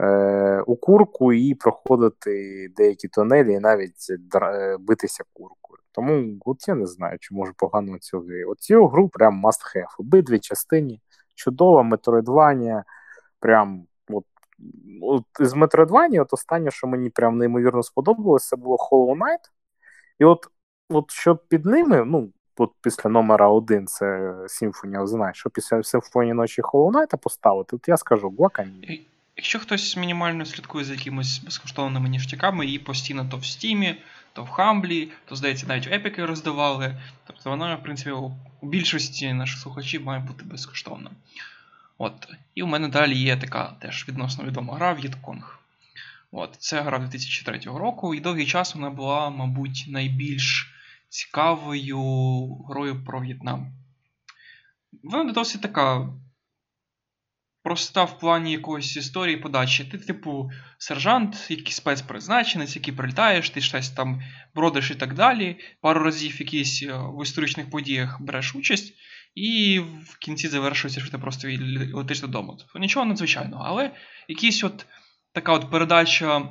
е, у курку і проходити деякі тунелі, і навіть е, битися куркою. Тому от я не знаю, чи може погано цю гру. От цю гру прям must have. Обидві частині. Чудова, метроїдвання, прям от, от з метроїдвання, от останнє, що мені прям неймовірно сподобалося, це було Hollow Knight. І от, от щоб під ними, ну, от після номера один це Symphony of the що після Симфонії ночі Hollow Knight поставити, от я скажу Guacamole. Якщо хтось мінімально слідкує за якимись безкоштовними ніштяками, її постійно то в стімі, то в Хамблі, то, здається, навіть епіки роздавали. Тобто вона, в принципі, у більшості наших слухачів має бути безкоштовна. От. І у мене далі є така теж відносно відома гра В'єтконг. От. Це гра 2003 року, і довгий час вона була, мабуть, найбільш цікавою грою про В'єтнам. Вона досить така проста в плані якоїсь історії подачі. Ти, типу, сержант, який спецпризначенець, який прилітаєш, ти щось там бродиш і так далі. Пару разів якісь е, в історичних подіях береш участь, і в кінці завершується, що ти просто летиш додому. Тобто нічого надзвичайного, але якісь от така от передача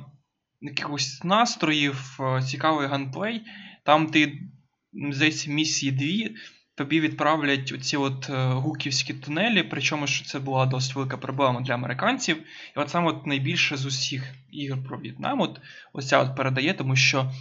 якихось настроїв, е, цікавий gunplay. Там ти, здається, місії дві тобі відправлять оці от е, гуківські тунелі, причому що це була досить велика проблема для американців. І от саме от найбільше з усіх ігор про В'єтнам, от оця от передає, тому що.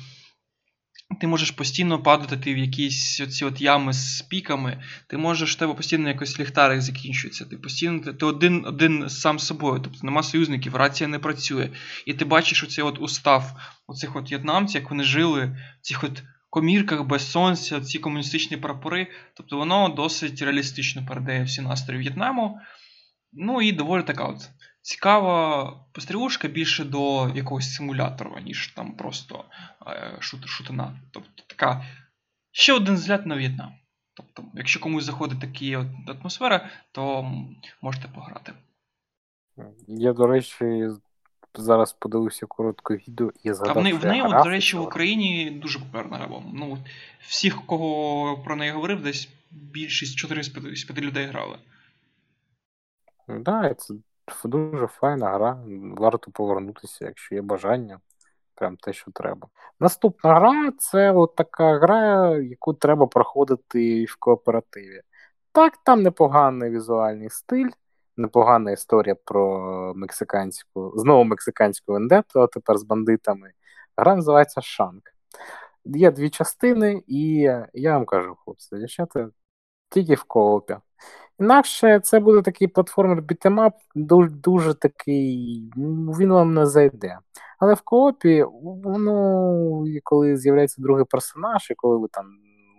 Ти можеш постійно падати в якісь оці от ями з піками, ти можеш в тебе постійно якось ліхтарик закінчується. Ти постійно ти один один сам собою, тобто нема союзників, рація не працює. І ти бачиш оцей от устав оцих от в'єтнамців, як вони жили цих от комірках без сонця, ці комуністичні прапори. Тобто воно досить реалістично передає всі настрої В'єтнаму. Ну і доволі така от цікава пострілушка більше до якогось симулятора, ніж там просто е, шут, шутина. Тобто така ще один взгляд на В'єтнам. Тобто, якщо комусь заходить така атмосфера, то можете пограти. Я, до речі, зараз подивився коротке відео і згадав. А в неї, в неї от, до речі, в Україні дуже популярна гра. Ну, всіх, кого про неї говорив, десь більшість 4 з 5 людей грали. Так, да, це дуже файна гра. Варто повернутися, якщо є бажання. Прям те, що треба. Наступна гра це от така гра, яку треба проходити в кооперативі. Так, там непоганий візуальний стиль, непогана історія про мексиканську, знову мексиканську вендету, а тепер з бандитами. Гра називається Шанк. Є дві частини, і я вам кажу, хлопці, дівчата, тільки в коопі. Інакше це буде такий платформер бітемап, дуже, дуже такий, він вам не зайде. Але в коопі, воно, коли з'являється другий персонаж, і коли ви там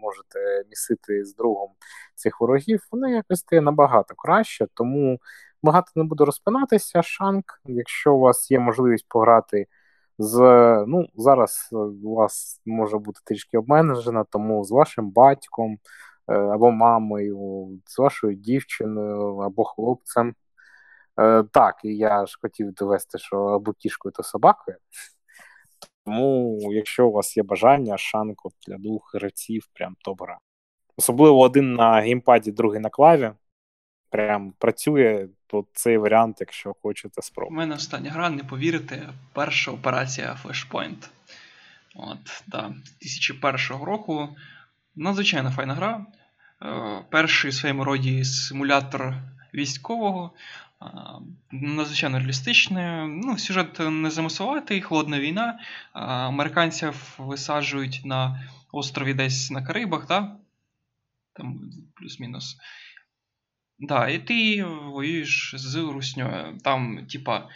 можете місити з другом цих ворогів, воно якось стає набагато краще, тому багато не буду розпинатися. Шанк, якщо у вас є можливість пограти з. Ну, зараз у вас може бути трішки обмежена, тому з вашим батьком е, або мамою, з вашою дівчиною або хлопцем. Е, так, і я ж хотів довести, що або кішкою, то собакою. Тому, якщо у вас є бажання, шанку для двох гравців, прям добра. Особливо один на геймпаді, другий на клаві. Прям працює то цей варіант, якщо хочете спробувати. У мене остання гра, не повірите, перша операція Flashpoint. От, да, 2001 року. Надзвичайно файна гра. Е, перший в своєму роді симулятор військового. Надзвичайно реалістичне. Ну, Сюжет не замисуватий, холодна війна. Американців висаджують на острові десь на Карибах, да? там плюс-мінус. Да, І ти воюєш з Русньою. Там, типа,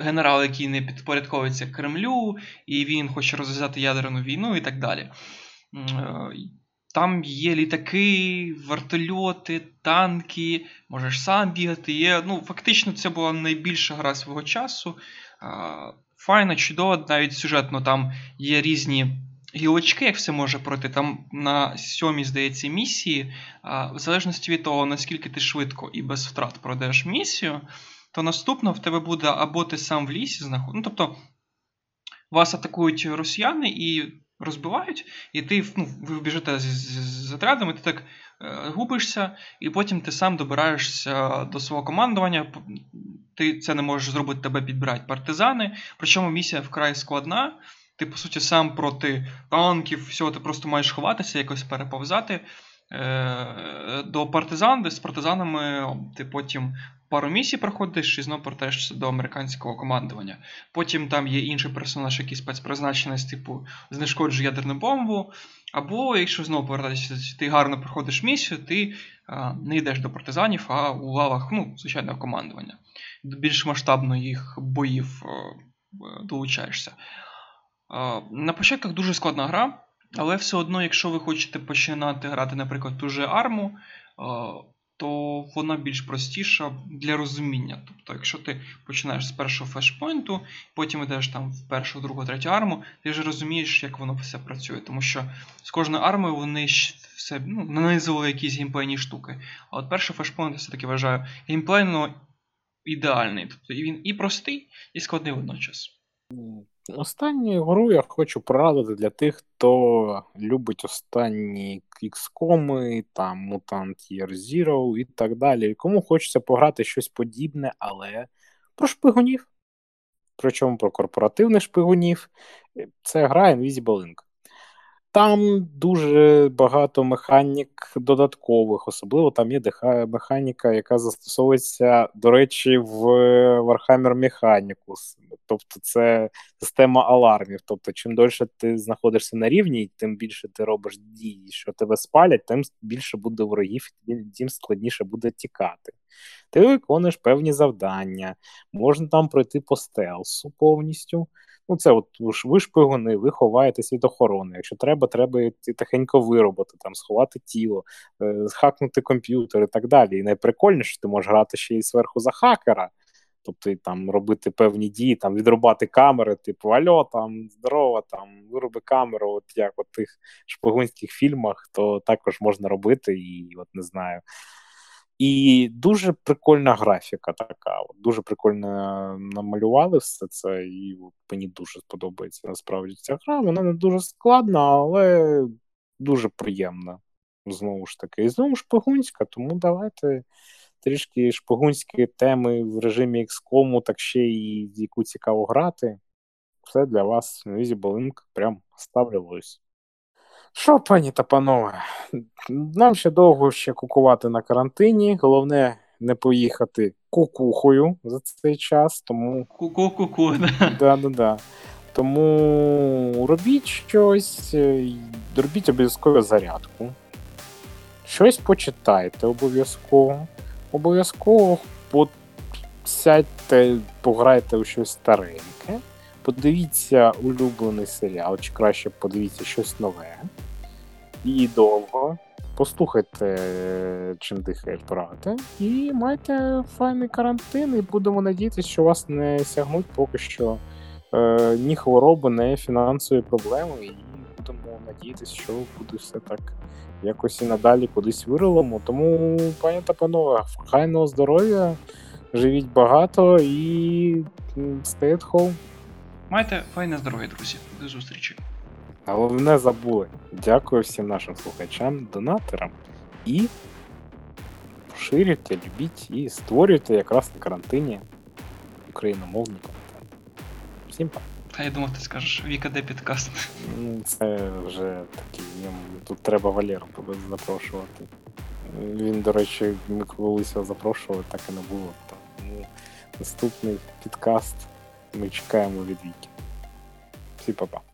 генерал, який не підпорядковується Кремлю, і він хоче розв'язати ядерну війну і так далі. Там є літаки, вертольоти, танки, можеш сам бігати. Є, ну, Фактично, це була найбільша гра свого часу. Файна, чудова, навіть сюжетно там є різні гілочки, як все може пройти. Там на сьомій, здається, місії, в залежності від того, наскільки ти швидко і без втрат пройдеш місію, то наступно в тебе буде або ти сам в лісі знаходиш. Ну, тобто вас атакують росіяни і розбивають, і ти ну, ви біжите з, з, з отрядами, ти так е, губишся, і потім ти сам добираєшся до свого командування. Ти це не можеш зробити, тебе підбирають партизани. Причому місія вкрай складна. Ти, по суті, сам проти танків, всього, ти просто маєш ховатися, якось переповзати. Е, до партизан, де з партизанами ти потім пару місій проходиш і знову повертаєшся до американського командування. Потім там є інший персонаж, який спецпризначений, типу знешкоджує ядерну бомбу. Або, якщо знову повертатися, ти гарно проходиш місію, ти а, не йдеш до партизанів, а у лавах ну, звичайного командування. До більш масштабних боїв а, долучаєшся. А, на початках дуже складна гра. Але все одно, якщо ви хочете починати грати, наприклад, ту же арму, то вона більш простіша для розуміння. Тобто, якщо ти починаєш з першого флешпойнту, потім йдеш там в першу, другу, третю арму, ти вже розумієш, як воно все працює. Тому що з кожною армою вони все ну, нанизували якісь геймплейні штуки. А от перший флешпойнт, я все-таки вважаю, геймплейно ідеальний. Тобто він і простий, і складний водночас. Останню гру я хочу порадити для тих, хто любить останні XCOM, там Mutant Year Zero і так далі. Кому хочеться пограти щось подібне, але про шпигунів. Причому про корпоративних шпигунів. Це гра Invisible Inc. Там дуже багато механік додаткових, особливо там є механіка, яка застосовується, до речі, в Warhammer Mechanicus. Тобто це система алармів. Тобто, чим дольше ти знаходишся на рівні, тим більше ти робиш дії, що тебе спалять, тим більше буде ворогів, тим складніше буде тікати. Ти виконуєш певні завдання, можна там пройти по стелсу повністю. Ну, це от ви шпигуни, ви ховаєтесь від охорони. Якщо треба, треба тихенько виробити, там, сховати тіло, е, хакнути комп'ютер і так далі. І найприкольніше, ти можеш грати ще й зверху за хакера, тобто там робити певні дії, там відрубати камери, типу Альо, там здорово, там вироби камеру, от як в тих шпигунських фільмах, то також можна робити, і от не знаю. І дуже прикольна графіка така. От, Дуже прикольно намалювали все це, і от, мені дуже сподобається насправді ця гра. Вона не дуже складна, але дуже приємна. Знову ж таки. І знову шпигунська, тому давайте трішки шпигунські теми в режимі XCOM, так ще і в яку цікаво грати. Все для вас Link прям ставлялось. Що, пані та панове, нам ще довго ще кукувати на карантині. Головне не поїхати кукухою за цей час. тому... Ку-ку-ку-ку, да. Да, да, Тому робіть щось, е, робіть обов'язково зарядку. Щось почитайте обов'язково. Обов'язково сядьте, пограйте у щось стареньке. Подивіться улюблений серіал, чи краще подивіться щось нове і довго. Послухайте, чим дихає брати, і майте файний карантин, і будемо надіятися, що вас не сягнуть поки що е, ні хвороби, ні фінансові проблеми. І будемо надіятися, що буде все так якось і надалі кудись вирилимо. Тому, пані та панове, хайного здоров'я, живіть багато і stay at home. Майте файне здоров'я, друзі. До зустрічі. Головне забули. Дякую всім нашим слухачам, донаторам і поширюйте, любіть і створюйте якраз на карантині україномовний контент. Всім па. Та я думав, ти скажеш Віка, де підкаст. Ну, це вже такий. Тут треба Валеру запрошувати. Він, до речі, ми колись його запрошували, так і не було. Тому наступний підкаст ми чекаємо від Віки. Всі па-па.